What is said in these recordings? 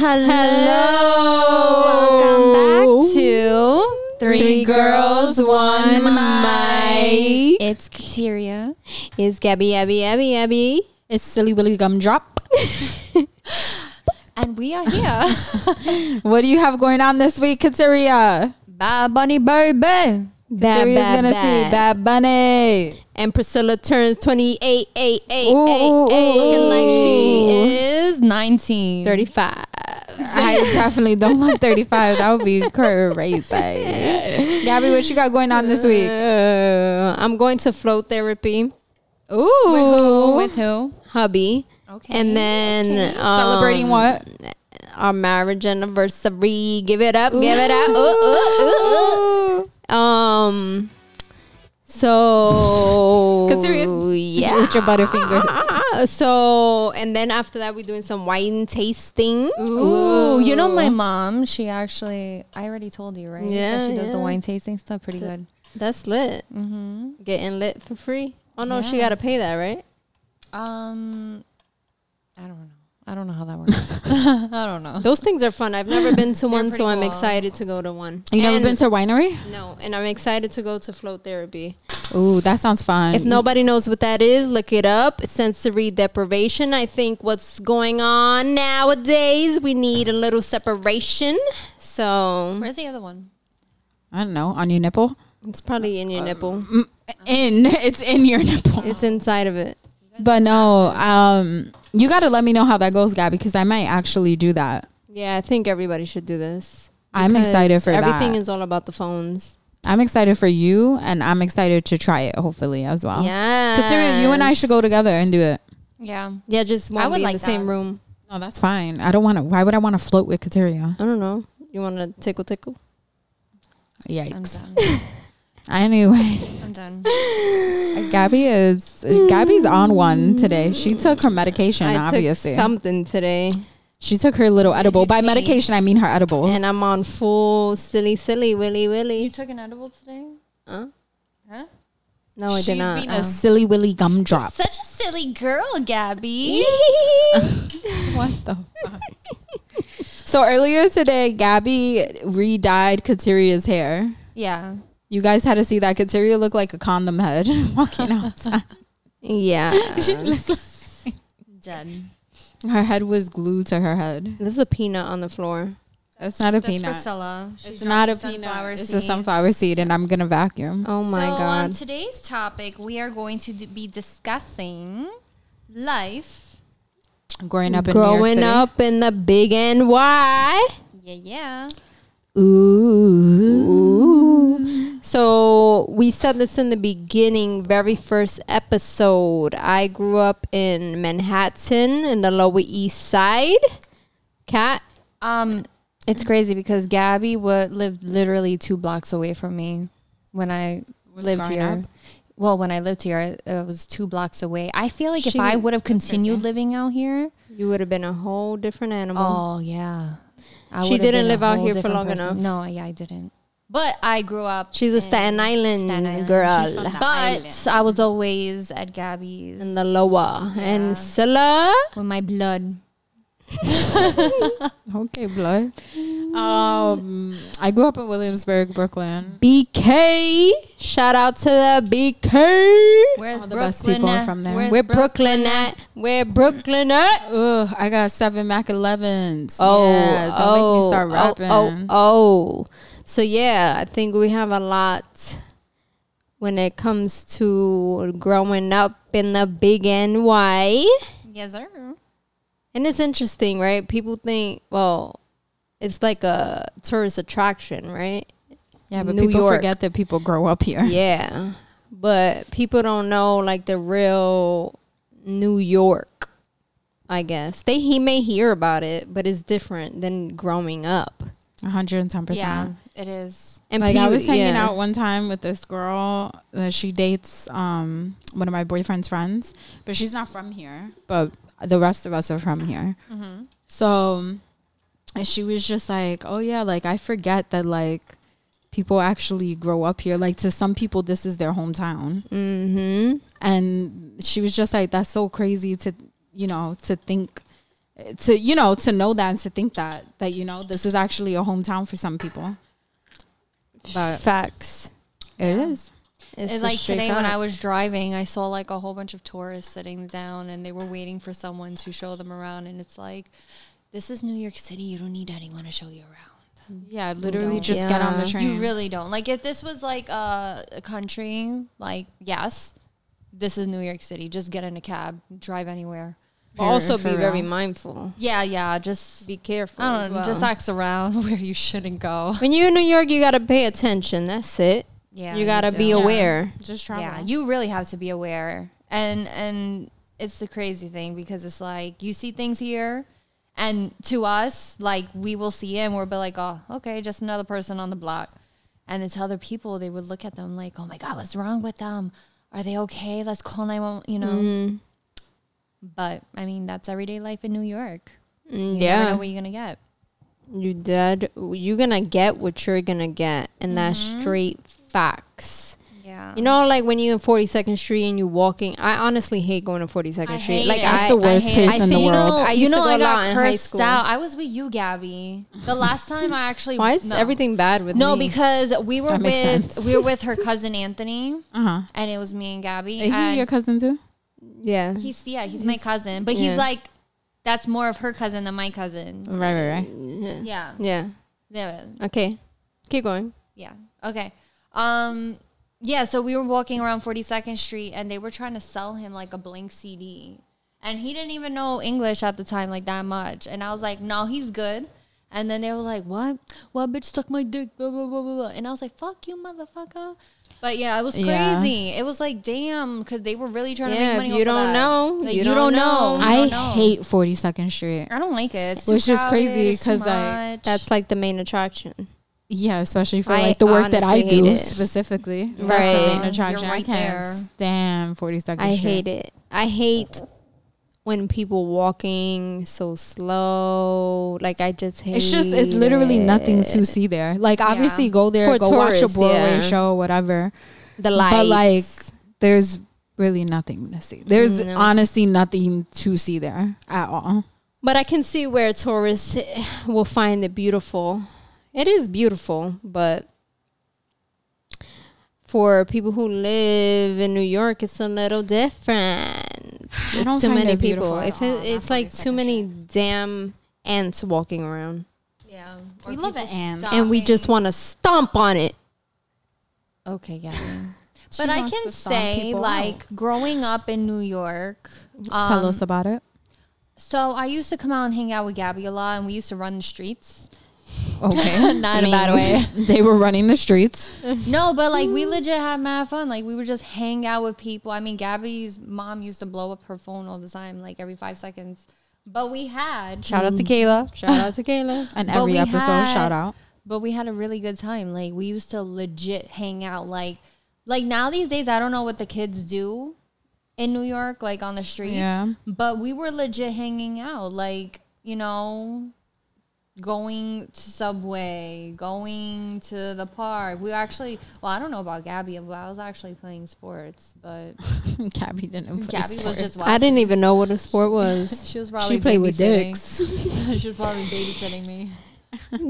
Welcome back to Three Girls, One Mic. It's Kateria. It's Gabby, Abby, Abby, Abby. It's silly willy gumdrop. And we are here. What do you have going on this week, Kateria? Bad Bunny Baby. Bad, Kateria's bad, gonna bad. see Bad Bunny. And Priscilla turns 28, 8, 8, 8, Ooh, ooh, Looking like she is 19. 35. I definitely don't look 35. That would be crazy. Gabby, what you got going on this week? Uh, I'm going to float therapy, Ooh. With who? hubby. Okay. And then um, Celebrating what? Our marriage anniversary. Give it up, give it up. Ooh, ooh, ooh, ooh. Um, so yeah, with your butterfingers. So and then after that, we're doing some wine tasting. Ooh, you know my mom, she actually, I already told you, right? That Yeah, She does the wine tasting stuff pretty good. That's lit. Mm-hmm. Getting lit for free. Oh no, she got to pay that, right? Um, I don't know. I don't know how that works. I don't know. Those things are fun. I've never been to one, so pretty I'm cool. excited to go to one. You never been to a winery? No, and I'm excited to go to float therapy. Ooh, that sounds fun. If nobody knows what that is, look it up. Sensory deprivation. I think what's going on nowadays, we need a little separation. So Where's the other one? I don't know, on your nipple? it's probably in your nipple. In. It's in your nipple. It's inside of it. But no, um, you got to let me know how that goes, Gabby, because I might actually do that. Yeah, I think everybody should do this. I'm excited for everything that. is all about the phones. I'm excited for you, and I'm excited to try it, hopefully, as well. Yeah. Kateria, you and I should go together and do it. Yeah. Yeah, just won't I would be like in the same room. No, that's fine. I don't want to. Why would I want to float with Kateria? I don't know. You want to tickle tickle? I'm Yikes. done. Anyway, I'm done. Gabby is Gabby's on one today. She took her medication, I obviously. took something today, she took her little edible. By take? medication, I mean her edibles. and I'm on full silly, silly, willy, willy. You took an edible today? Huh? Huh? No, I She's did not. being Oh. a silly willy gumdrop. Such a silly girl, Gabby. what the fuck? so earlier today, Gabby re-dyed Kateria's hair. yeah. You guys had to see that Kateria looked like a condom head walking outside. yeah. Done. her head was glued to her head. This is a peanut on the floor. It's not a That's peanut. Priscilla. She's It's not a peanut. sunflower It's a sunflower seed, and I'm gonna vacuum. Oh my so on today's topic, we are going to d- be discussing life. Growing up in New York Growing City. up in the big NY. Yeah, yeah. Ooh. So we said this in the beginning, very first episode. I grew up in Manhattan in the Lower East Side. Cat. Um, it's crazy because Gabby would live literally two blocks away from me when I Was lived here. up? Well, when I lived here, it was two blocks away. I feel like if I would have continued living out here, You would have been a whole different animal. oh yeah, I She didn't live out here for long person. enough. No, yeah, I didn't. But I grew up. She's a Staten Island Staten Island. girl. She's from the But island. I was always at Gabby's in the lower. Yeah. And Scylla. with my blood. Okay, blood. Um, I grew up in Williamsburg, Brooklyn. BK. Shout out to the BK. Where's All the best people are from there. Where's Where Brooklyn at? Where Brooklyn at? Ugh, I got seven Mac 11s. Oh, yeah, don't oh, make me start rapping. Oh, oh, oh. So yeah, I think we have a lot when it comes to growing up in the big NY. Yes, sir. And it's interesting, right? People think, well, it's like a tourist attraction, right? Yeah, but New people York. forget that people grow up here. Yeah. But people don't know like the real New York, I guess. They he may hear about it, but it's different than growing up. 110%. Yeah, it is. And like I was hanging yeah. out one time with this girl that she dates um one of my boyfriend's friends, but she's not from here, but the rest of us are from here. Mm-hmm. So and she was just like, "Oh yeah, like I forget that like people actually grow up here. Like to some people this is their hometown." Mm-hmm. And she was just like, "That's so crazy to, you know, to think to you know to know that and to think that that you know this is actually a hometown for some people. But Facts. it is. It's, It's like straight today when. I was driving, I saw like a whole bunch of tourists sitting down and they were waiting for someone to show them around. And it's like, this is New York City. You don't need anyone to show you around. Yeah, literally don't. just get on the train. You really don't. Like, if this was like a, a country, like, yes, this is New York City. Just get in a cab, drive anywhere. But also For be very mindful. Yeah, yeah. Just, Be careful. I don't know, well. just ask around where you shouldn't go. when you're in New York, you gotta pay attention. That's it. Yeah. you gotta too. be Yeah. aware. just travel. Yeah, you really have to be aware. And and it's the crazy thing because it's like you see things here and to us, like we will see it and we'll be like, Oh, okay, just another person on the block. And it's other people, they would look at them like, Oh my God, what's wrong with them? Are they okay? Let's call 911, you know. Mm, But I mean, that's everyday life in New York. mm, You never yeah, know what you're gonna get. You dead. You're gonna get what you're gonna get, and that's Mm-hmm. straight facts. Yeah. You know, like when you're in 42nd Street and you're walking. I honestly hate going to 42nd I Street. like it. I, That's the worst I place I in the world. know, I you used know, to go I a lot got in high cursed school. out. I was with you, Gabby. The last time I actually Why is no. everything bad with No, me? because we were That with we were with her cousin Anthony, Uh huh. and it was me and Gabby. Is he your cousin too? yeah, he's yeah, he's my cousin, but yeah. he's like that's more of her cousin than my cousin. Right, right, right. yeah, Yeah, yeah. yeah, Okay, keep going. yeah. Okay. Um. Yeah. So we were walking around Forty Second Street, and they were trying to sell him like a blank CD, and he didn't even know English at the time like that much. And I was like, no, he's good. And then they were like, what? What bitch suck my dick? Blah blah blah blah. blah. And I was like, fuck you, motherfucker. But yeah, it was Yeah. crazy. It was like, damn, because they were really trying to make money. you don't that. know, Like, you you, don't don't know. know. You I don't know. hate 42nd Street. I don't like it. It's Which is crazy crowded, it's too 'cause, like. That's like the main attraction. Yeah, especially for I like the work that I do it. specifically. That's Right. the main You're attraction. I right can't there. stand 42nd I hate it. I hate when people walking so slow. Like I just hate. It's just it's literally nothing to see there. Like obviously go there, For go watch a tourists, Broadway yeah. show, whatever. the lights. But like there's really nothing to see. There's No. honestly nothing to see there at all. But I can see where tourists eh, will find it beautiful. It is beautiful, but for people who live in New York, it's a little different. It's don't too many people. If it, not it's like too many damn ants walking around, yeah. We love people an ant. and we just want to stomp on it. Okay, yeah. But I can say, people like, growing up in New York, Tell um, us about it. So I used to come out and hang out with Gabby a lot, and we used to run the streets. Okay. Not in a bad way. they were running the streets. No, but like we legit had mad fun. Like we would just hang out with people. I mean, Gabby's mom used to blow up her phone all the time, like every five seconds. But we had shout out to Kayla, Shout out to Kayla. And every episode, had- shout out. but we had a really good time. Like we used to legit hang out. Like like now these days, I don't know what the kids do in New York, like on the streets. Yeah. But we were legit hanging out, like you know, going to Subway, going to the park. We actually, well, I don't know about Gabby, but I was actually playing sports. But Gabby didn't play Gabby was just watching. I didn't even know what a sport was. She was probably She played with babysitting. dicks. she was probably babysitting me.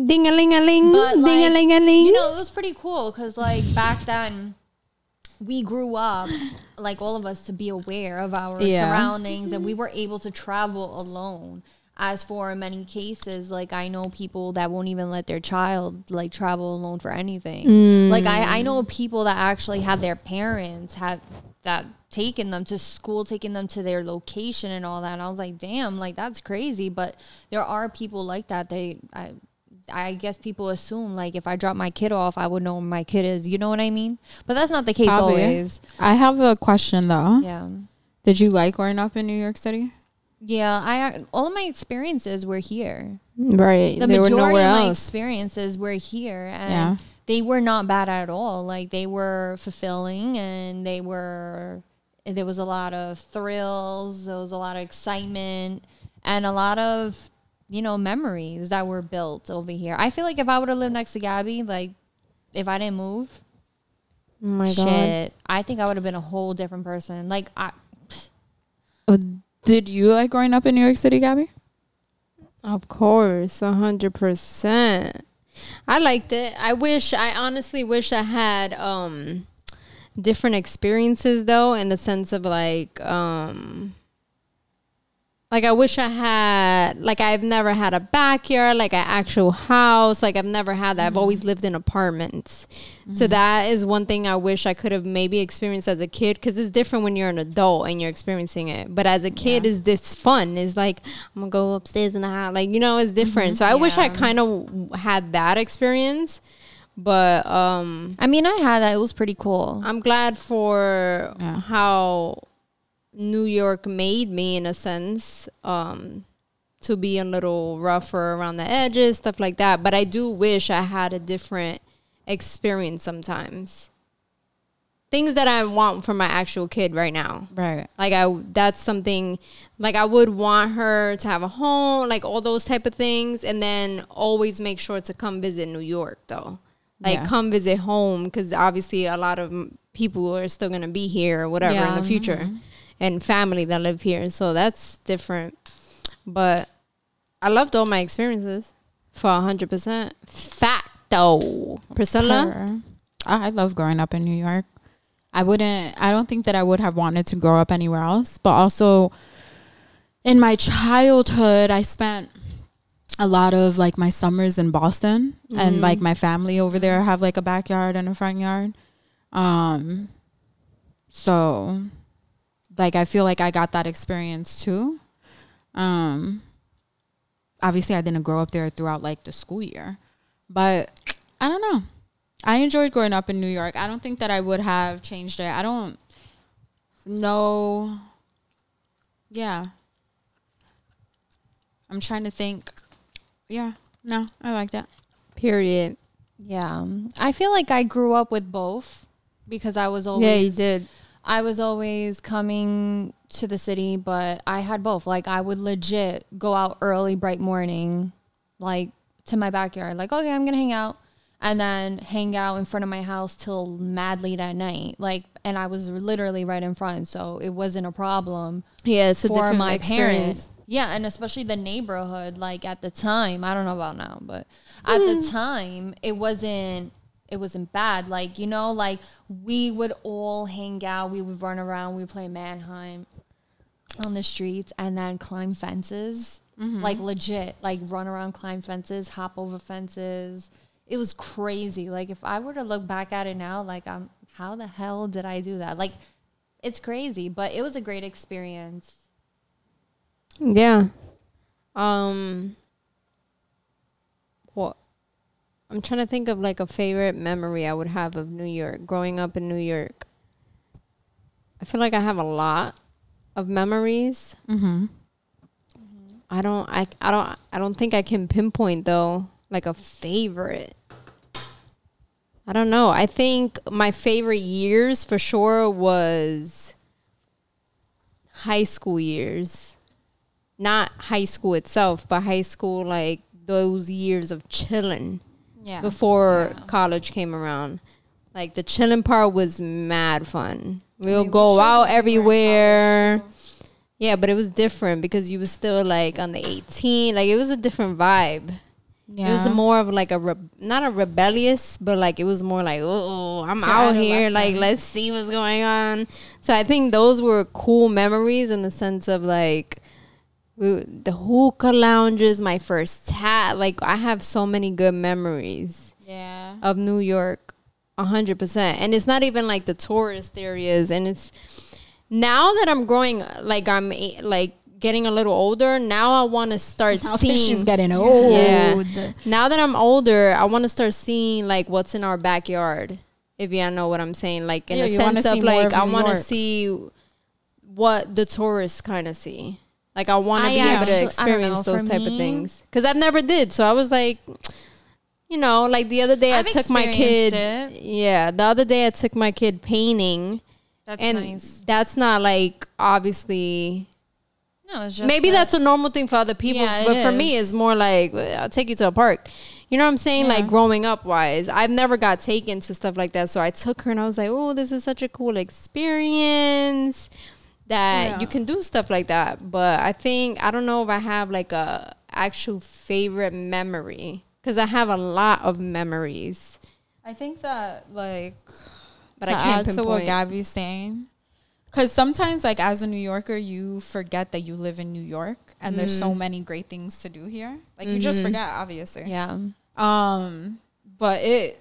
Ding a ling a ling, But, like, ding a ling a ling. You know, it was pretty cool because, like, back then, we grew up, like all of us, to be aware of our Yeah. surroundings and we were able to travel alone. As for many cases, like I know people that won't even let their child like travel alone for anything. Like I, I know mm. people that actually have their parents have that taken them to school, taking them to their location and all that. And I was like, damn, like that's crazy. But there are people like that. They, I, I guess people assume like if I drop my kid off, I would know where my kid is. You know what I mean? But that's not the case Probably. always. I have a question though. Yeah. Did you like growing up in New York City? Yeah, I all of my experiences were here. right. The they majority of my else. experiences were here, and Yeah. they were not bad at all. Like they were fulfilling, and they were. There was a lot of thrills. There was a lot of excitement, and a lot of you know memories that were built over here. I feel like if I would have lived next to Gabby, like if I didn't move, Oh my god. I think I would have been a whole different person. Like I, Uh, Did you like growing up in New York City, Gabby? Of course, a hundred percent. I liked it. I wish. I honestly wish I had um different experiences though, in the sense of like um like I wish I had like I've never had a backyard, like an actual house. Like I've never had that. I've mm-hmm. always lived in apartments. So mm-hmm. that is one thing I wish I could have maybe experienced as a kid because it's different when you're an adult and you're experiencing it. But as a kid, is this fun? Is like I'm gonna go upstairs in the house, like you know, it's different. Mm-hmm. So I wish I kind of had that experience. But um, I mean, I had that. It was pretty cool. I'm glad for Yeah. how New York made me in a sense um, to be a little rougher around the edges, stuff like that. But I do wish I had a different experience sometimes. Things that I want for my actual kid right now. Right. Like I that's something like I would want her to have a home, like all those type of things and then always make sure to come visit New York though. Like Yeah. come visit home cuz obviously a lot of people are still going to be here or whatever in the future and family that live here. So that's different. But I loved all my experiences for 100%. Facto. Priscilla? Her. I I love growing up in New York. I wouldn't. I don't think that I would have wanted to grow up anywhere else. But also, in my childhood, I spent a lot of like my summers in Boston, and like my family over there have like a backyard and a front yard. Um, so like I feel like I got that experience too. Um, obviously, I didn't grow up there throughout like the school year, but I don't know. I enjoyed growing up in New York. I don't think that I would have changed it. I don't know. Yeah. I'm trying to think. Yeah. No, I like that. Period. Yeah. I feel like I grew up with both because I was always Yeah, you did. I was always coming to the city, but I had both. Like I would legit go out early, bright morning, like to my backyard. Like, okay, I'm gonna hang out. And then hang out in front of my house till mad late at night. Like and I was literally right in front, so it wasn't a problem Yeah, it's for my experience. parents. Yeah, and especially the neighborhood. Like at the time, I don't know about now, but at the mm. time, it wasn't. It wasn't bad. Like you know, like we would all hang out. We would run around. We would play manhunt on the streets, and then climb fences. Like legit, like run around, climb fences, hop over fences. It was crazy. Like if I were to look back at it now, like I'm, how the hell did I do that? Like it's crazy, but it was a great experience. Yeah. Um what I'm trying to think of like a favorite memory I would have of New York, growing up in New York. I feel like I have a lot of memories. Mm-hmm. I don't I I don't I don't think I can pinpoint though like a favorite. I don't know. I think my favorite years for sure was high school years. Not high school itself, but high school like those years of chilling Yeah. before college came around. Like the chilling part was mad fun. We'll mean, go out chilled when we were in everywhere. Yeah, but it was different because you was still like on the 18. Like it was a different vibe. Yeah. It was more of like a re- not a rebellious, but like it was more like oh, I'm So out here. Like let's see what's going on. So I think those were cool memories in the sense of like we, the hookah lounges, my first tat. Like I have so many good memories yeah. of New York, a hundred percent. And it's not even like the tourist areas. And it's now that I'm growing, like I'm like getting a little older. Now I want to start Now seeing. she's getting old. Yeah. Now that I'm older, I want to start seeing like what's in our backyard. If you know what I'm saying, like in Yeah, a sense of like of I want to see what the tourists kind of see. Like I want to I be able to experience know, those type of things because I've never did. So I was like, you know, like the other day I I've took my kid. it. Yeah, the other day I took my kid painting, That's and nice. that's not like obviously No, it's just maybe like- that's a normal thing for other people, Yeah, but for me, it's more like I'll take you to a park. You know what I'm saying? Yeah. Like growing up wise, I've never got taken to stuff like that. So I took her and I was like, "Oh, this is such a cool experience that Yeah. you can do stuff like that." But I think I don't know if I have like a actual favorite memory because I have a lot of memories. I think that like But to I can't add to what pinpoint. Gabby's saying. Cause sometimes like as a New Yorker, you forget that you live in New York and there's Mm. so many great things to do here. Like you just Mm-hmm. forget, obviously. Yeah. Um, but it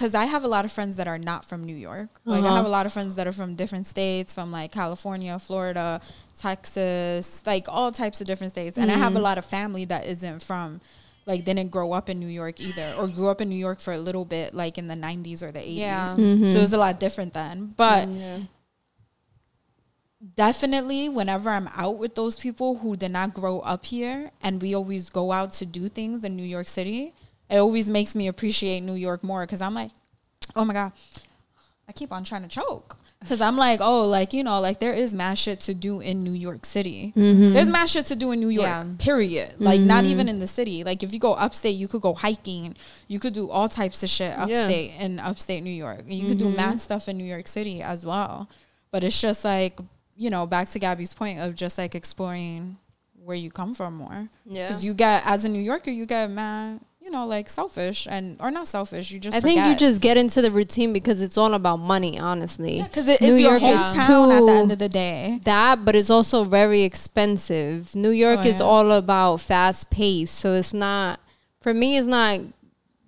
because I have a lot of friends that are not from New York. Like I Uh-huh. have a lot of friends that are from different states, from like California, Florida, Texas, like all types of different states. And I have Mm-hmm. a lot of family that isn't from like didn't grow up in New York either, or grew up in New York for a little bit, like in the '90s or the '80s. Yeah. Mm-hmm. So it was a lot different then. But Mm, definitely whenever I'm out with those people who did not grow up here and we always go out to do things in New York City, it always makes me appreciate New York more because I'm like, oh my God, I keep on trying to choke. Cause I'm like, oh, like you know, like there is mad shit to do in New York City. Mm-hmm. There's mad shit to do in New York. Yeah. Period. Like not mm-hmm. even in the city. Like if you go upstate, you could go hiking. You could do all types of shit upstate in upstate New York. And you could do mm-hmm. mad stuff in New York City as well. But it's just like you know, back to Gabby's point of just like exploring where you come from more. Yeah. Because you get as a New Yorker, you get mad, you know, like selfish and or not selfish. You just I think you just get into the routine because it's all about money, honestly. because it New your York is hometown at the end of the day. that, but it's also very expensive. New York Oh, is all about fast pace, so it's not for me. It's not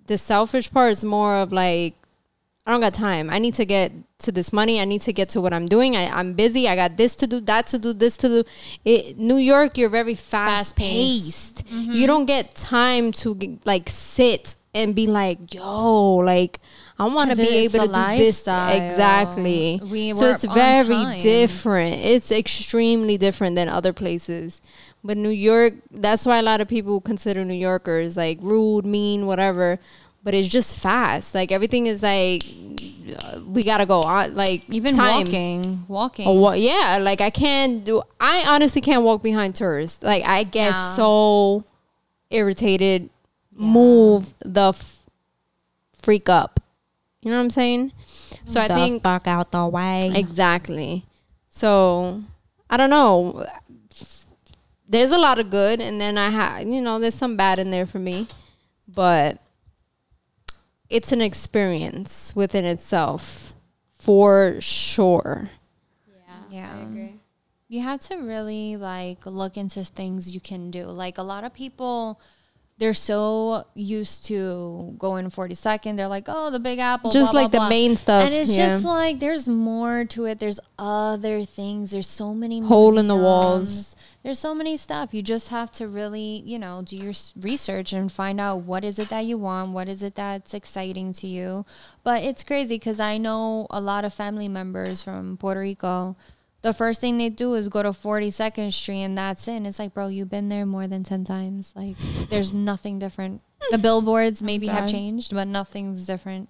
the selfish part. It's more of like I don't got time. I need to get to this money. I need to get to what I'm doing. I, I'm busy. I got this to do, that to do, this to do. It, New York, you're very fast paced. Fast-paced. Mm-hmm. You don't get time to like sit and be like, yo, like I want to be able to do this. lifestyle. Exactly. We so it's very time. different. It's extremely different than other places. But New York, that's why a lot of people consider New Yorkers like rude, mean, whatever. But it's just fast. Like everything is like we gotta go on. Like Even time. walking, walking. Oh, or what? Yeah, like I can't do. I honestly can't walk behind tourists. Like I get Yeah. so irritated. Move the f- freak up. You know what I'm saying? So I think fuck out the way. Exactly. So I don't know. There's a lot of good, and then I have you know there's some bad in there for me, but it's an experience within itself for sure. yeah. Yeah. I agree. You have to really like look into things you can do. Like a lot of people they're so used to going 42nd. They're like, "Oh, the Big Apple." Just blah, like blah, the blah. main stuff, And it's yeah. just like there's more to it. There's other things. There's so many Hole in the walls. There's so many stuff. You just have to really, you know, do your research and find out what is it that you want, what is it that's exciting to you. But it's crazy because I know a lot of family members from Puerto Rico. The first thing they do is go to 42nd Street and that's it. And it's like, bro, you've been there more than 10 times. Like, there's nothing different. The billboards maybe have changed, but nothing's different.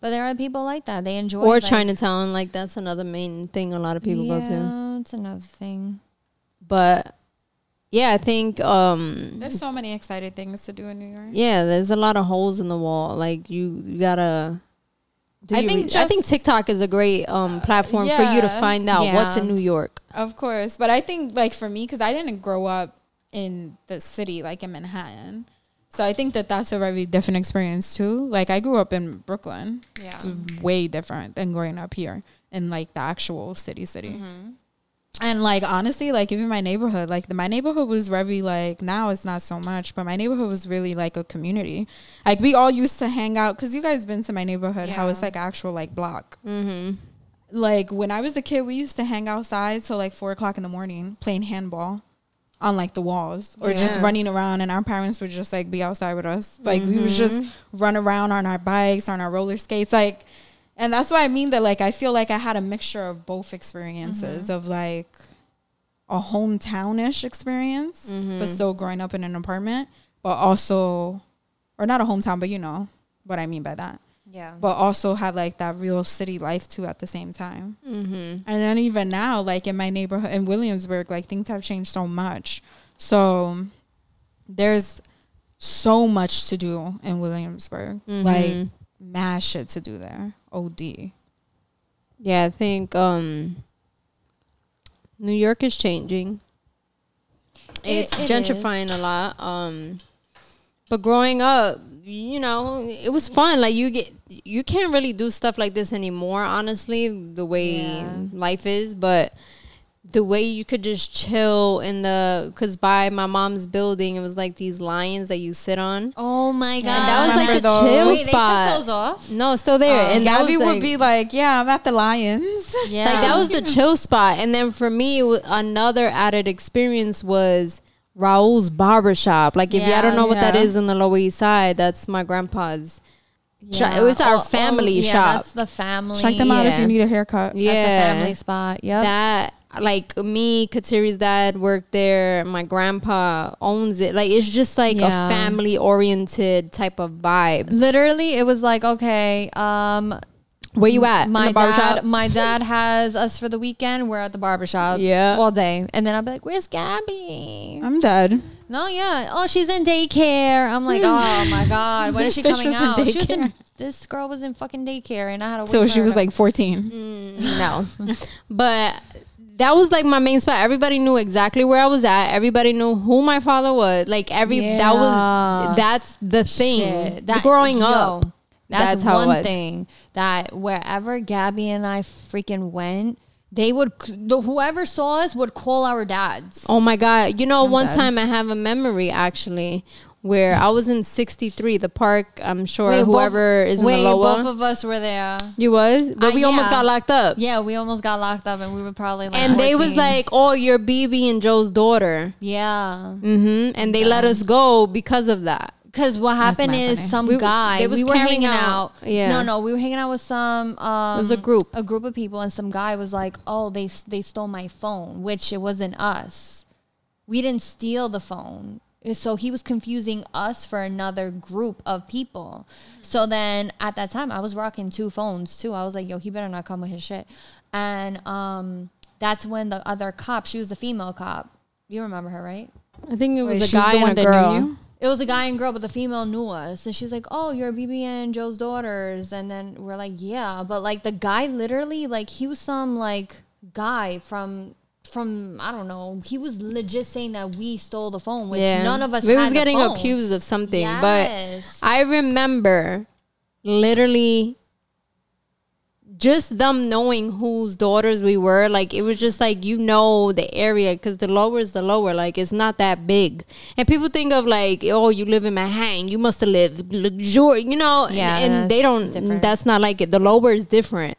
But there are people like that. They enjoy Or like, Chinatown, like that's another main thing a lot of people go to. Yeah, it's another thing. But yeah, I think um There's so many exciting things to do in New York. yeah, there's a lot of holes in the wall. Like you, you gotta. Do I your think re- I think TikTok is a great um platform for you to find out what's in New York. Of course, but I think like for me, because I didn't grow up in the city, like in Manhattan, so I think that that's a very different experience too. Like I grew up in Brooklyn, Yeah. it's way different than growing up here in like the actual city, city. And like honestly, like even my neighborhood, like the, my neighborhood was very like now it's not so much, but my neighborhood was really like a community. Like we all used to hang out because you guys been to my neighborhood, how it's like actual like block Mm-hmm. like when I was a kid, we used to hang outside till like four o'clock in the morning playing handball on like the walls or just running around and our parents would just like be outside with us. Like we would just run around on our bikes, on our roller skates, like and that's why I mean that like I feel like I had a mixture of both experiences mm-hmm. of like a hometownish experience, but mm-hmm. still growing up in an apartment, but also or not a hometown, but you know what I mean by that Yeah. but also had like that real city life too at the same time. Mm-hmm. And then even now, like in my neighborhood in Williamsburg, like things have changed so much. So there's so much to do in Williamsburg, mm-hmm. like mad shit to do there. Od. Yeah, I think um New York is changing. it's it gentrifying a lot. Um, but growing up, you know, it was fun. Like you get, you can't really do stuff like this anymore. Honestly, the way Yeah. life is, but the way you could just chill in the because by my mom's building, it was like these lions that you sit on. Oh my god, that was like remember the those. chill Wait, spot. They took those off. No, it's still there, uh, and that Gabby was would like, be like, "Yeah, I'm at the Lions." Yeah, like that was the chill spot. And then for me, another added experience was Raul's barbershop. Like if y'all don't know what that Yeah. is in the Lower East Side, that's my grandpa's. shop. It was our Oh, oh, family yeah, shop. That's the family. Check them out if you need a haircut. That's yeah, the family spot. Yep. that like me, Kateri's dad worked there. My grandpa owns it. Like it's just like Yeah. a family oriented type of vibe. Literally, it was like okay. Um, Where you at? my barbershop? dad, my dad has us for the weekend. We're at the barbershop. Yeah. all day, and then I'll be like, "Where's Gabby?" I'm dead. No, yeah. Oh, she's in daycare. I'm like, oh my god, when is she coming was in out? She was in. This girl was in fucking daycare, and I had to. Wait So she her was like 14. no but that was like my main spot everybody knew exactly where i was at everybody knew who my father was like every that was that's the thing Shit. That growing yo, up That's, That's how it one was. thing that wherever Gabby and I freaking went, they would the, whoever saw us would call our dads. oh my god you know one dead. time i have a memory actually where i was in 63 the park i'm sure Wait, both- whoever is in wait, both of us were there. you was but Uh, we almost got locked up Yeah, we almost got locked up, and we were probably like. and they was like oh you're bb and joe's daughter yeah. Mm-hmm. and they let us go because of that Because what happened is funny. some We- guy was we were hanging out- out. yeah. No, no, we were hanging out with some. Um, was a group. a group of people, and some guy was like, "Oh, they they stole my phone," which it wasn't us. We didn't steal the phone. So he was confusing us for another group of people. So then at that time, I was rocking two phones too. I was like, "Yo, he better not come with his shit." And um, that's when the other cop, she was a female cop. You remember her, right? i think it was Wait, a guy the one and a that girl knew you? It was a guy and girl, but the female knew us, and she's like, "Oh, you're BB and Joe's daughters," and then we're like, "Yeah," but like the guy literally, like he was some like guy from from I don't know. He was legit saying that we stole the phone, which none of us. We was getting accused of something, Yes. but I remember literally just them knowing whose daughters we were. Like it was just like you know the area because the lower is the lower. Like it's not that big, and people think of like oh you live in Manhattan, you must have lived luxurious, you know. Yeah, and, and they don't. different. That's not like it. The lower is different.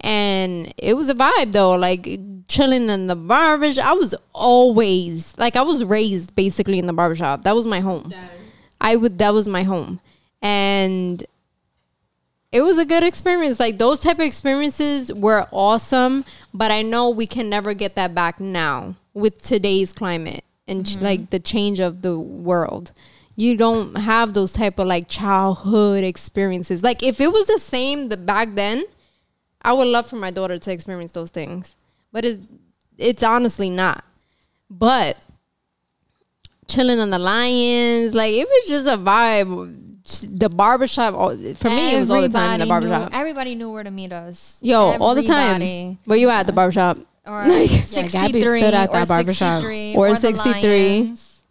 And it was a vibe though, like chilling in the barbershop. I was always like I was raised basically in the barbershop. That was my home. I would that was my home. And it was a good experience. Like those type of experiences were awesome, but I know we can never get that back now with today's climate and ch- mm-hmm. like the change of the world. You don't have those type of like childhood experiences. Like if it was the same the back then, I would love for my daughter to experience those things. But it, it's honestly not. But chilling on the lions, like it was just a vibe. The barbershop, for me, it was all the time in the Everybody barbershop. Knew, everybody knew where to meet us. Yo, all the time. Where you at the barbershop? Or Gabby 63 stood at or barbershop. 63 Or the 63. Lions.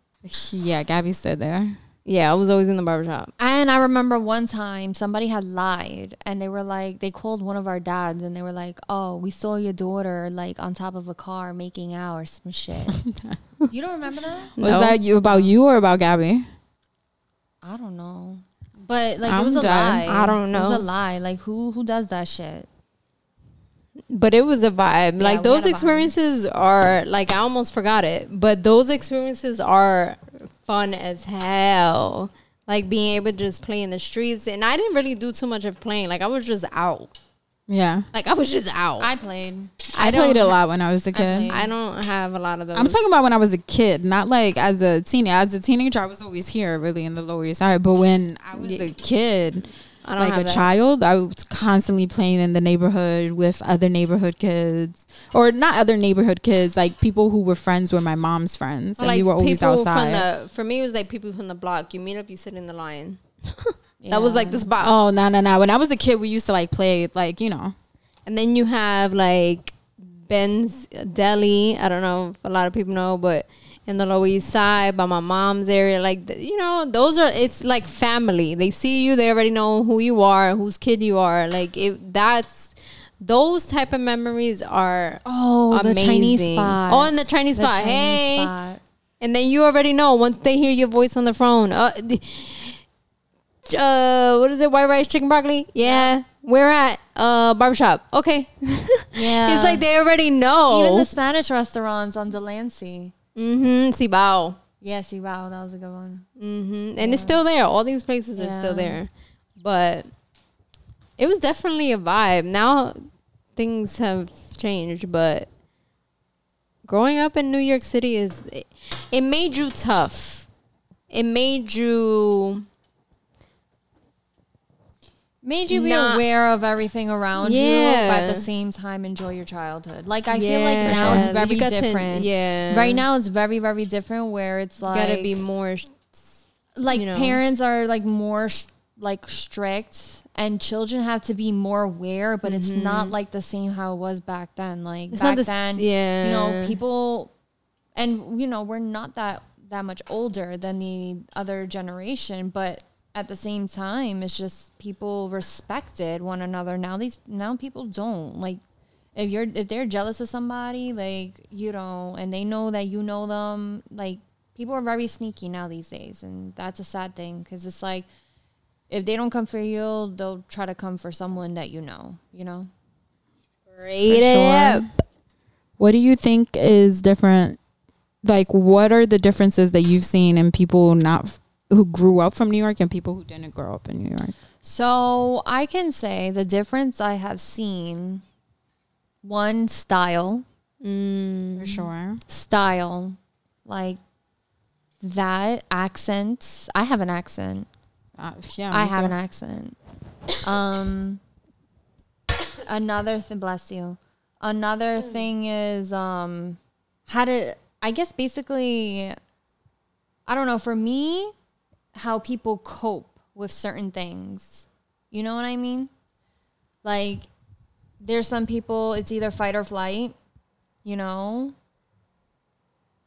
Yeah, Gabby stood there. Yeah, I was always in the barbershop. And I remember one time somebody had lied and they were like, they called one of our dads and they were like, oh, we saw your daughter like on top of a car making out or some shit. you don't remember that? Was No. that you about you or about Gabby? I don't know. But like it I'm was a done. lie. I don't know. It was a lie. Like who who does that shit? But it was a vibe. Yeah, like those had vibe. experiences are like I almost forgot it, but those experiences are fun as hell. Like being able to just play in the streets, and I didn't really do too much of playing. Like I was just out. Yeah. Like I was just out. I, I played. I, don't- played a lot when I was a kid. I don't have a lot of those. I'm talking about when I was a kid, not like as a teenager. As a teenager, I was always here, really in the Lower East Side. But when I was a kid, I don't like a that. child, I was constantly playing in the neighborhood with other neighborhood kids, or not other neighborhood kids, like people who were friends were my mom's friends, and like we were always outside. from the. For me, it was like people from the block. You meet up, you sit in the line. That was like the spot. oh no no no! When I was a kid, we used to like play like you know. And then you have like Ben's Deli. I don't know if a lot of people know, but in the Lower East Side, by my mom's area. Like you know, those are it's like family. They see you, they already know who you are, whose kid you are. Like it, that's those type of memories are Oh, the Chinese spot. Oh, and the Chinese The spot. Chinese hey, spot. and then you already know once they hear your voice on the phone. Uh, uh what is it? White rice, chicken broccoli. Yeah, we're at uh barbershop. Okay, Yeah. it's like they already know. Even the Spanish restaurants on Delancey. Mm-hmm. Cibao. Yeah, wow, that was a good one. Mm-hmm. And it's still there. All these places are still there, but it was definitely a vibe. Now things have changed, but growing up in New York City is it, it made you tough. It made you Made you be Not- aware of everything around you, but at the same time enjoy your childhood. Like I feel like now Yeah. it's very You got to- different. yeah, Right now it's very very different where it's you like gotta be more. like you know. parents are like more sh- like strict and children have to be more aware but it's not like the same how it was back then like Mm-hmm. It's not back the s- then yeah. you know people and you know we're not that that much older than the other generation but at the same time it's just people respected one another now these now people don't like if you're if they're jealous of somebody like you know and they know that you know them like people are very sneaky now these days and that's a sad thing because it's like if they don't come for you they'll try to come for someone that you know you know Straight sure. up. What do you think is different? Like, what are the differences that you've seen in people not f- who grew up from New York and people who didn't grow up in New York? So I can say the difference I have seen one style, Mm. For sure. style, like that accents. I have an accent. Uh, yeah, I have too. an accent. Um, another thing, bless you. Another thing is um, how to. I guess basically, I don't know. For me, how people cope with certain things. You know what I mean? Like, there's some people. It's either fight or flight. You know.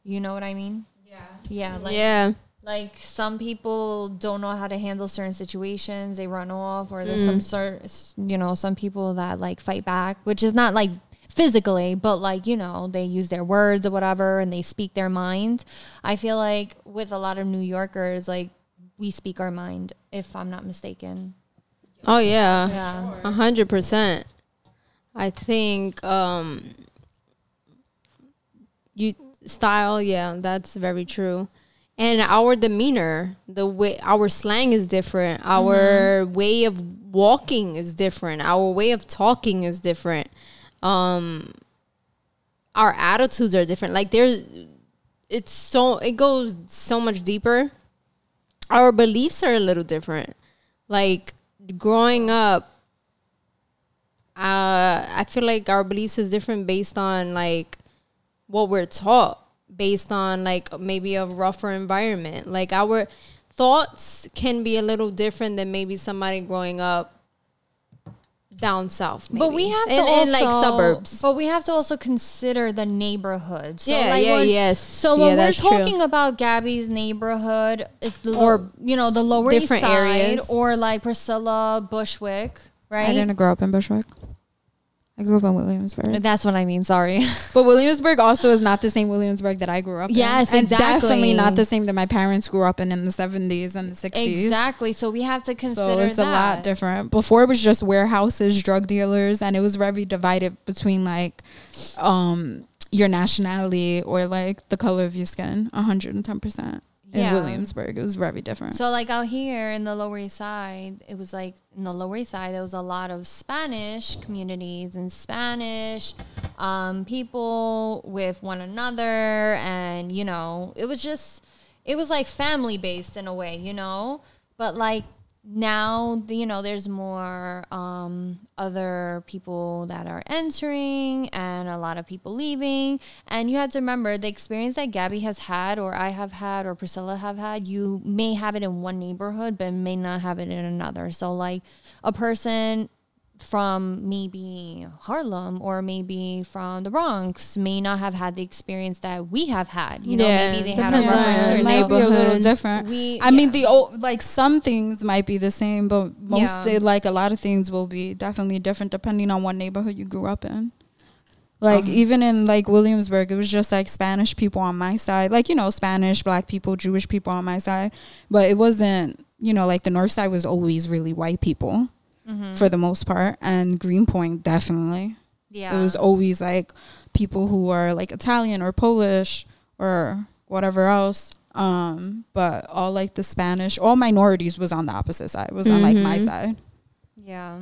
You know what I mean? Yeah. Yeah. Like, yeah. like some people don't know how to handle certain situations they run off or there's some mm. sort you know some people that like fight back which is not like physically but like you know they use their words or whatever and they speak their mind i feel like with a lot of new yorkers like we speak our mind if i'm not mistaken Oh yeah. yeah A hundred percent. I think um you style, yeah, that's very true. And our demeanor, the way our slang is different. Our way of walking is different. Our way of talking is different. Um our attitudes are different. Like there's it's so it goes so much deeper. Our beliefs are a little different. Like growing up uh, I feel like our beliefs is different based on like what we're taught, based on like maybe a rougher environment. Like our thoughts can be a little different than maybe somebody growing up down south. Maybe. But we have to in, also, in like suburbs. But we have to also consider the neighborhood. So yeah, like yeah, when- yes. So yeah, when we're that's true. talking about Gabby's neighborhood, it's the Or or you know the Lower East different Side, areas. or like Priscilla, Bushwick, right? I didn't grow up in Bushwick. I grew up in Williamsburg. That's what I mean. Sorry. But Williamsburg also is not the same Williamsburg that I grew up Yes, in. And exactly. definitely not the same that my parents grew up in in the 70s and the 60s. exactly. So we have to consider. That. So it's that. a lot different. Before it was just warehouses, drug dealers, and it was very divided between like um your nationality or like the color of your skin. 110%. In Yeah. Williamsburg, it was very different. So like out here in the Lower East Side, it was like in the Lower East Side there was a lot of Spanish communities and Spanish um, people with one another, and you know it was just it was like family based in a way, you know. But like now, you know, there's more um, other people that are entering and a lot of people leaving. And you have to remember the experience that Gabby has had, or I have had, or Priscilla have had. You may have it in one neighborhood, but may not have it in another. So, like a person from maybe Harlem or maybe from the Bronx may not have had the experience that we have had. You know, Yeah, maybe they had a depends Yeah, it experience. might So be a little different. we, I mean, the old, like some things might be the same, but mostly Yeah. like a lot of things will be definitely different depending on what neighborhood you grew up in. Like Um, even in like Williamsburg, it was just like Spanish people on my side, like you know Spanish, Black people, Jewish people on my side, but it wasn't you know like the North Side was always really white people Mhm. for the most part, and Greenpoint definitely yeah. it was always like people who are like Italian or Polish or whatever else. Um, but all like the Spanish, all minorities was on the opposite side. Was on like my Mhm. side. Yeah.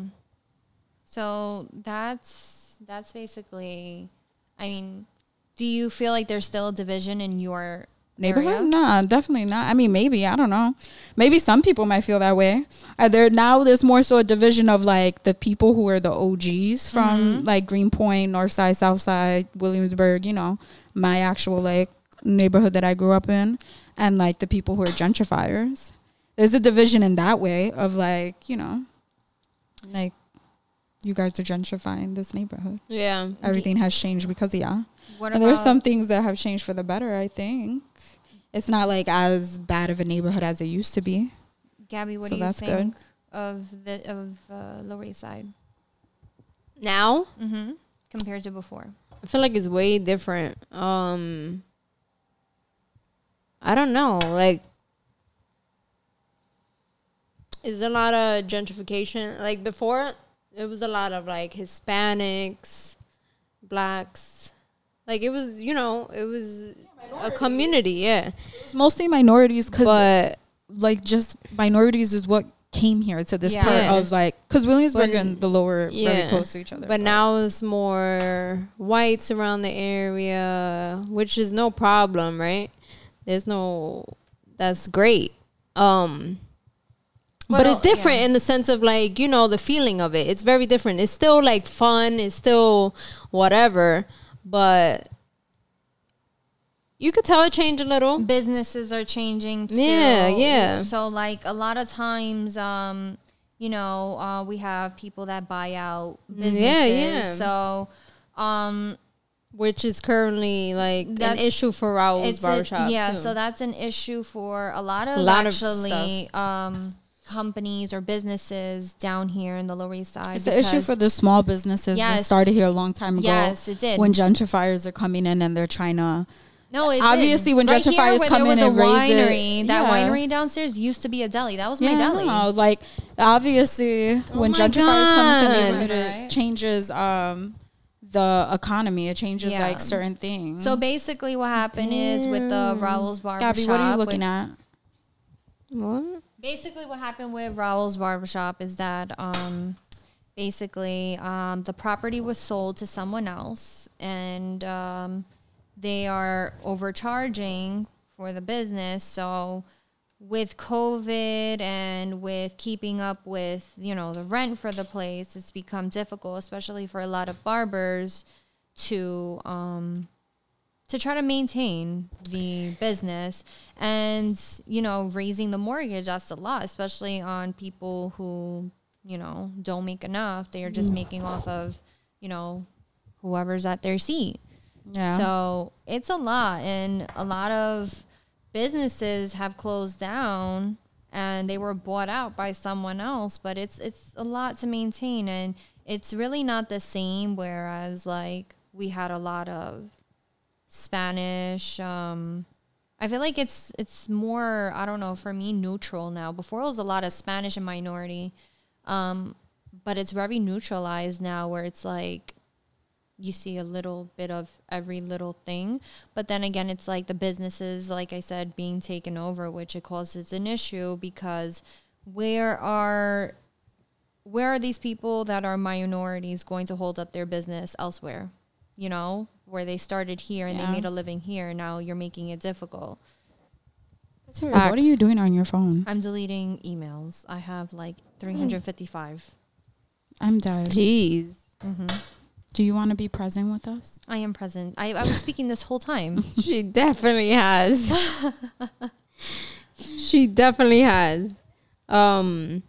So that's that's basically. I mean, do you feel like there's still a division in your Neighborhood? area? Nah, definitely not. I mean, maybe I don't know. Maybe some people might feel that way. Uh, there now, there's more so a division of like the people who are the OGs from Mhm. like Greenpoint, North Side, South Side, Williamsburg. You know, my actual like neighborhood that I grew up in, and like the people who are gentrifiers. There's a division in that way of like you know, like you guys are gentrifying this neighborhood. Yeah. Everything has changed because of y'all. What And there's some things that have changed for the better, I think. It's not like as bad of a neighborhood as it used to be. Gabby? What so do you that's think of the of uh, Lower East Side Now mm-hmm. compared to before? I feel like it's way different. Um I don't know, like is a lot of gentrification. Like before it was a lot of like Hispanics, blacks. Like it was, you know, it was a community, yeah. It's mostly minorities because, But like, just minorities is what came here to this Yeah. part of like, because Williamsburg But- and the lower very close to each other. But now it's more whites around the area, which is no problem, right? There's no that's great. Um but, But, it's different yeah. in the sense of like, you know, the feeling of it. It's very different. It's still like fun, it's still whatever, but you could tell it changed a little. businesses are changing too. Yeah, yeah. So like a lot of times, um, you know, uh, we have people that buy out businesses. Yeah, yeah. So, um, Which is currently like an issue for Raul's it's a, barbershop. yeah. too. So that's an issue for a lot of A lot of actually um, companies or businesses down here in the Lower East Side. it's an issue for the small businesses that started here a long time ago. Yes, it did. When gentrifiers are coming in and they're trying to No, it Obviously, did. when right here gentrifiers where come there in was and a raise it- winery, that yeah. winery downstairs used to be a deli. That was my Yeah, deli. no, like obviously when my gentrifiers come into God. the neighborhood, Right. it changes um the economy. It changes Yeah. like certain things. So basically, what happened is with the Raul's barbershop. Gabby, what are you with- looking at? What? Basically, what happened with Raul's barbershop is that um, basically um, the property was sold to someone else, and um, they are overcharging for the business. So, with COVID and with keeping up with you know the rent for the place, it's become difficult, especially for a lot of barbers to um, to try to maintain the business. And you know raising the mortgage that's a lot especially on people who you know don't make enough. They are just making off of you know whoever's at their seat Yeah. so it's a lot and a lot of businesses have closed down and they were bought out by someone else but it's it's a lot to maintain and it's really not the same whereas like we had a lot of Spanish um I feel like it's it's more I don't know for me neutral now. Before it was a lot of Spanish and minority. Um but it's very neutralized now where it's like you see a little bit of every little thing. But then again, it's like the businesses, like I said, being taken over, which it causes an issue because where are where are these people that are minorities going to hold up their business elsewhere? You know, where they started here and Yeah. they made a living here. Now you're making it difficult. What are you doing on your phone? I'm deleting emails. I have like 355. I'm dead. Jeez. Mm-hmm. Do you want to be present with us? I am present. I, I was speaking this whole time. She definitely has. she definitely has. Um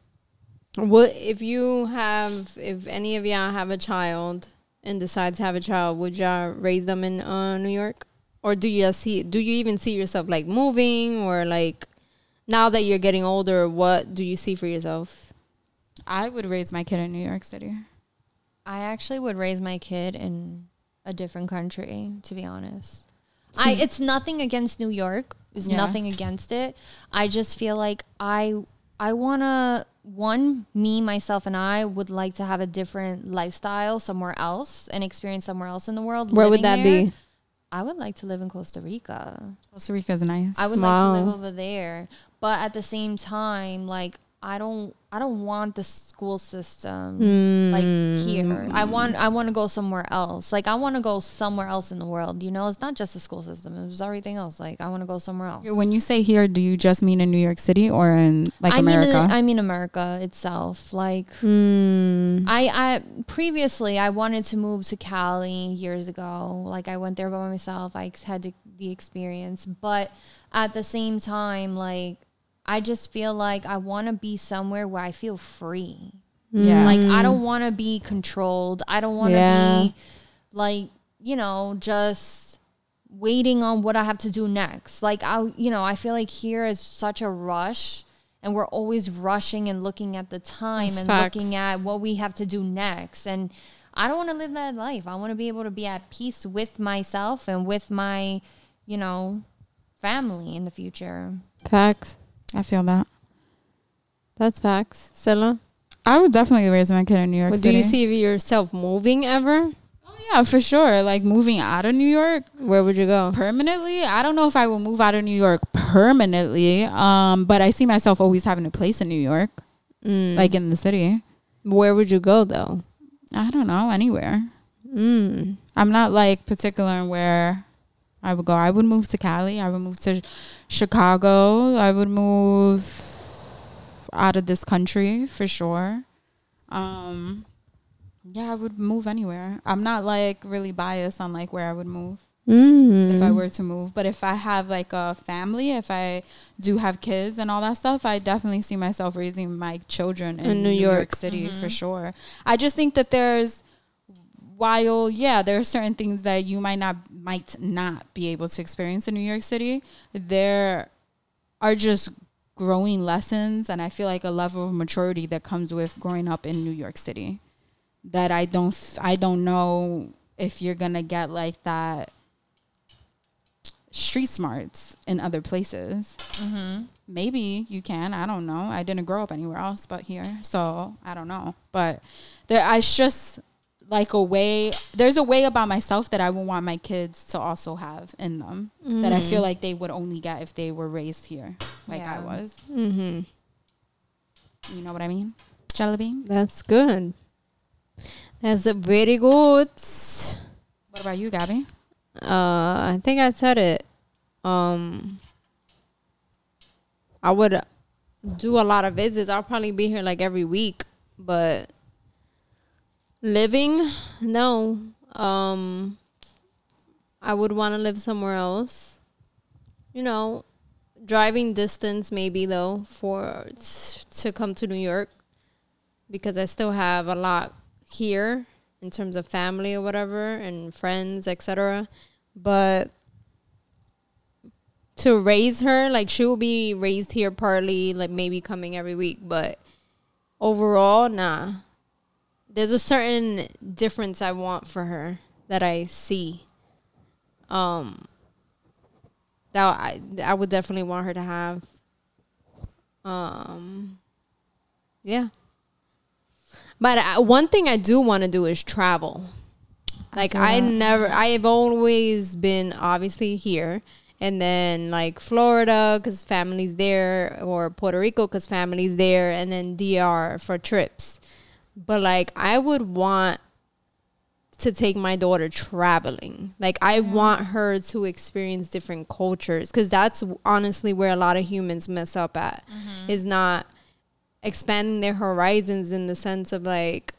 What if you have if any of y'all have a child and decide to have a child, would y'all raise them in uh, New York? Or do you see do you even see yourself like moving or like now that you're getting older, what do you see for yourself? I would raise my kid in New York City. I actually would raise my kid in a different country, to be honest. I it's nothing against New York. It's Yeah. nothing against it. I just feel like I I want to one me myself and I would like to have a different lifestyle somewhere else and experience somewhere else in the world. Where would that there. be? I would like to live in Costa Rica. Costa Rica is nice. I would Wow. like to live over there, but at the same time, like I don't, I don't want the school system like here. I want, I want to go somewhere else. Like I want to go somewhere else in the world. You know, it's not just the school system; it's everything else. Like I want to go somewhere else. when you say here, do you just mean in New York City or in like I America? mean, I mean America itself. Like Hmm. I, I previously I wanted to move to Cali years ago. Like I went there by myself. I had the- the experience, but at the same time, like I just feel like I want to be somewhere where I feel free. yeah. Like I don't mm. want to be controlled. I don't want to Yeah. be like you know just waiting on what I have to do next. Like I, you know, I feel like here is such a rush. And we're always rushing and looking at the time That's and facts. looking at what we have to do next. And I don't want to live that life. I want to be able to be at peace with myself and with my, you know, family in the future. Facts. I feel that. That's facts. Silla, I would definitely raise my kid in New York what do you see yourself moving ever? Oh, yeah, for sure. Like moving out of New York Where would you go? permanently. I don't know if I will move out of New York permanently. Um, but I see myself always having a place in New York, Mm. like in the city. Where would you go though? I don't know anywhere. Mm. I'm not like particular in where I would go. I would move to Cali. I would move to Chicago. I would move out of this country for sure. Um, yeah, I would move anywhere. I'm not like really biased on like where I would move Mm. if I were to move. But if I have like a family, if I do have kids and all that stuff, I definitely see myself raising my children in, In New New, York. York. City for sure. I just think that there's while yeah, there are certain things that you might not might not be able to experience in New York City. There are just growing lessons and I feel like a level of maturity that comes with growing up in New York City that I don't f- I don't know if you're going to get like that street smarts in other places. Mm-hmm. Maybe you can. I don't know. I didn't grow up anywhere else but here, so I don't know. But there, I it's just like a way. There's a way about myself that I would want my kids to also have in them that I feel like they would only get if they were raised here, like I was. Mm-hmm. You know what I mean? Jelly. That's good. That's a very good. What about you, Gabby? Uh, I think I said it. Um, I would do a lot of visits. I'll probably be here like every week, but living, no. Um, I would want to live somewhere else. You know, driving distance maybe though for t- to come to New York because I still have a lot here in terms of family or whatever and friends, etc. But to raise her, like she will be raised here partly, like maybe coming every week, but overall, nah. There's a certain difference I want for her that I see. Um that I I would definitely want her to have. Um yeah. But I, one thing I do want to do is travel. Like feel I never, I have always been obviously here, and then like Florida because family's there, or Puerto Rico because family's there, and then DR for trips. But like I would want to take my daughter traveling. Like I want her to experience different cultures because that's honestly where a lot of humans mess up at. Is not expanding their horizons in the sense of like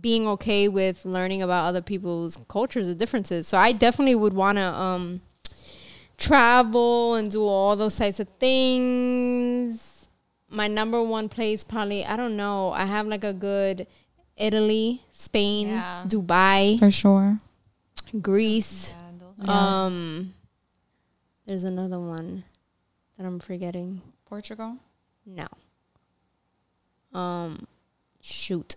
being okay with learning about other people's cultures and differences. So I definitely would want to um travel and do all those types of things. My number one place probably I don't know. I have like a good Italy, Spain, Yeah. Dubai, For sure. Greece. Yeah, those are- Um, there's another one that I'm forgetting. Portugal. No. Um, shoot.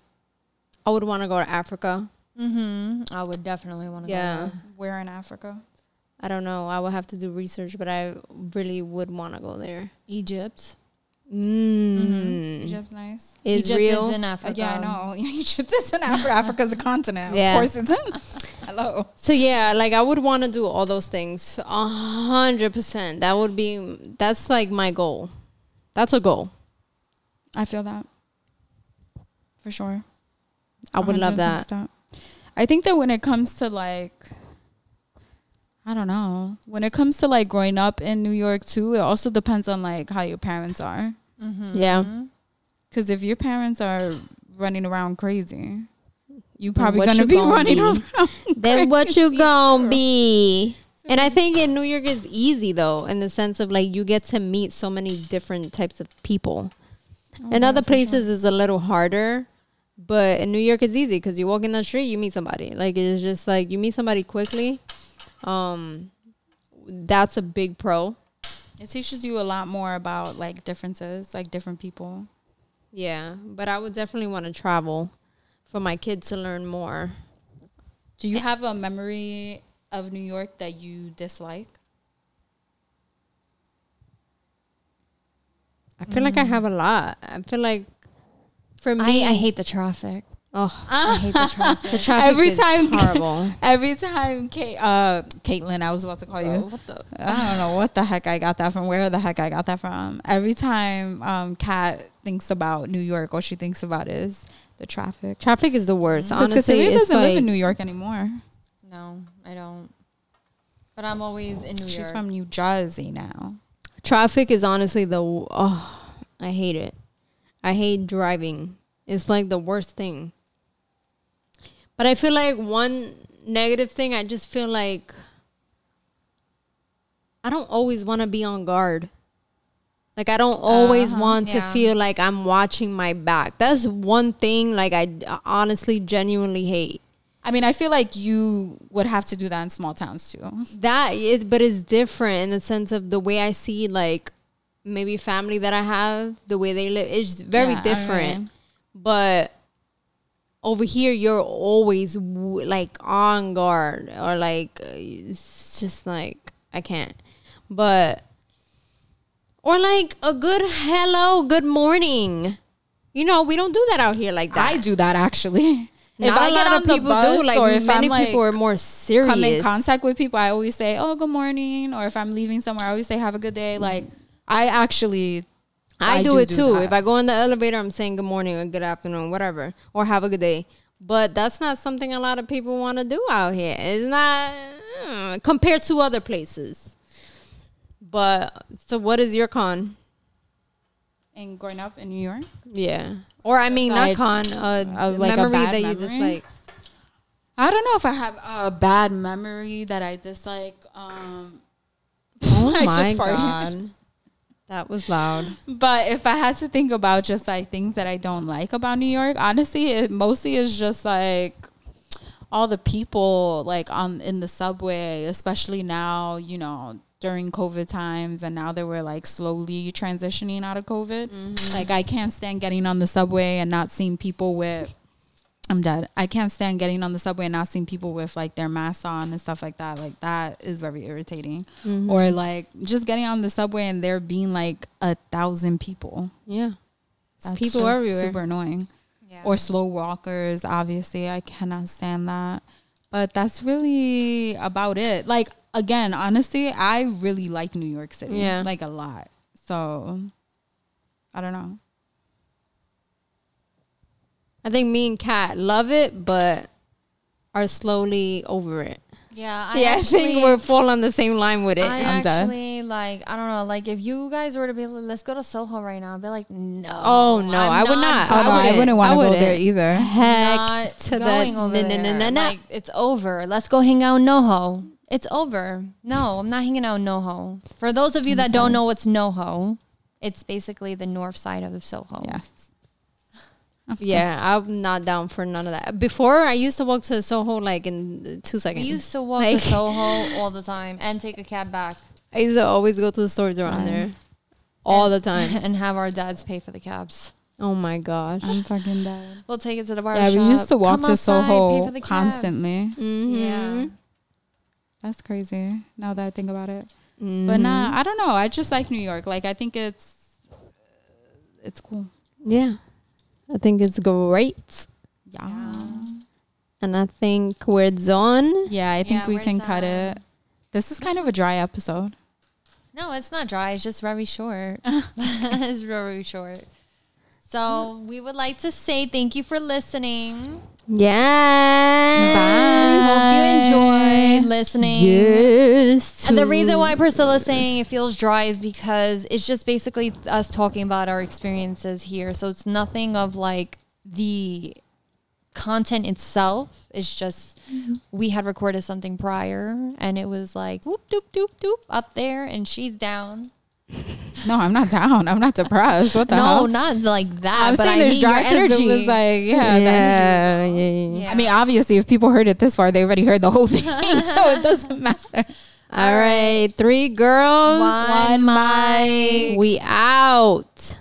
I would want to go to Africa. Mm-hmm. I would definitely want to Yeah. go. there. Where in Africa? I don't know. I would have to do research, but I really would want to go there. Egypt. Mm. Egypt's nice. Is Egypt real. is in Uh, Africa. yeah, I know. Egypt is in Africa. Africa's a continent. Yeah. Of course it's in. Hello. So yeah, like I would want to do all those things. A hundred percent. That would be. That's like my goal. That's a goal. I feel that. For sure. I would love that. I think that when it comes to like I don't know. When it comes to like growing up in New York too, it also depends on like how your parents are. Yeah. Cuz if your parents are running around crazy, you probably to you be gonna running be? around. Then what you gonna be? And I think in New York is easy though, in the sense of like you get to meet so many different types of people. in other places is a little harder, but in New York it's easy because you walk in the street, you meet somebody. Like it's just like you meet somebody quickly. Um, that's a big pro. It teaches you a lot more about like differences, like different people. Yeah, but I would definitely want to travel for my kids to learn more. Do you have a memory of New York that you dislike? I feel like I mm. have a lot. I feel like for I, me, I hate the traffic. Oh, I hate the traffic. the traffic Every is time- horrible. Every time Kate, uh, Caitlin, I was about to call you. what the? I don't know what the heck I got that from. Where the heck I got that from? Every time um, Kat thinks about New York, all she thinks about is the traffic. Traffic is the worst. Because Honestly, Kasaria doesn't live in New York anymore. No, I don't. But I'm always in New She's York. She's from New Jersey now. traffic is honestly the oh, I hate it. I hate driving. It's like the worst thing. But I feel like one negative thing, I just feel like I don't always want to be on guard. Like I don't always Uh-huh, want to feel like I'm watching my back. That's one thing like I honestly genuinely hate. I mean, I feel like you would have to do that in small towns too. that it, but it's different in the sense of the way I see like maybe family that I have, the way they live. is very Yeah, I different. mean- But over here, you're always w- like on guard or like uh, it's just like I can't. But or like a good hello, good morning. You know, we don't do that out here like that. I do that actually. Not a lot of people do. Like or if many I'm, like, people are more serious. come in contact with people, I always say, "Oh, good morning," or if I'm leaving somewhere, I always say, "Have a good day." Like, I actually, I, I do, do it do too. that. If I go in the elevator, I'm saying good morning or good afternoon, whatever, or have a good day. But that's not something a lot of people want to do out here. It's not mm, compared to other places. But so, what is your con? and growing up in New York, Yeah, or I mean, not Like, con. Uh, uh, like a memory bad that you memory? dislike. I don't know if I have a bad memory that I dislike. Um, Oh I my just farted. god, that was loud. But if I had to think about just like things that I don't like about New York, honestly, it mostly is just like all the people like on in the subway, especially now, you know, during COVID times and now that we're like slowly transitioning out of COVID. Mm-hmm. Like I can't stand getting on the subway and not seeing people with I'm dead. I can't stand getting on the subway and not seeing people with like their masks on and stuff like that. Like that is very irritating. Mm-hmm. Or like just getting on the subway and there being like a thousand people. Yeah, it's people just everywhere. Super annoying. Yeah. Or slow walkers. Obviously, I cannot stand that. But that's really about it. Like again, honestly, I really like New York City. Yeah. like a lot. So I don't know. I think me and Kat love it, but are slowly over it. yeah, I yeah, I think we're full on the same line with it. I I'm done. actually like I don't know like if you guys were to be like, let's go to Soho right now I'd be like no Oh, no, I'm I would not. Oh, I no, I wouldn't. wouldn't want to go wouldn't. there either. Heck not to the over no, no, there. no, no, no. Like it's over. Let's go hang out in NoHo. It's over. No, I'm not hanging out in NoHo. For those of you that don't know what's NoHo, It's basically the north side of Soho. Yes. Yeah, I'm not down for none of that. Before I used to walk to Soho like in two We seconds. used to walk Like- to Soho all the time and take a cab back I used to always go to the stores around there all the time. and have our dads pay for the cabs. Oh my gosh. I'm fucking dead. We'll take it to the bar. Yeah, we used to walk Come to outside, pay Soho for the cab. constantly. Mhm. Yeah. That's crazy. Now that I think about it, Mhm. but nah, I don't know. I just like New York. Like I think it's it's cool. Yeah. I think it's great. Yeah. And I think we're done. Yeah, I think Yeah, we we're can cut it. This is kind of a dry episode. No, it's not dry. It's just very short. it's very short. So we would like to say thank you for listening. Yeah. We hope you enjoyed listening. Yes. And the reason why Priscilla's saying it feels dry is because it's just basically us talking about our experiences here. So it's nothing of like the content itself. It's just mm-hmm. we had recorded something prior and it was like whoop doop doop doop up there and she's down. No, I'm not down. I'm not depressed. What the hell? no, hell? not like that. I'm but saying I it's mean dry your 'cause energy. It was like, yeah, the energy. Yeah, yeah, yeah. Yeah. I mean, obviously, if people heard it this far, they already heard the whole thing, so it doesn't matter. All right. Three girls. One mic. We out.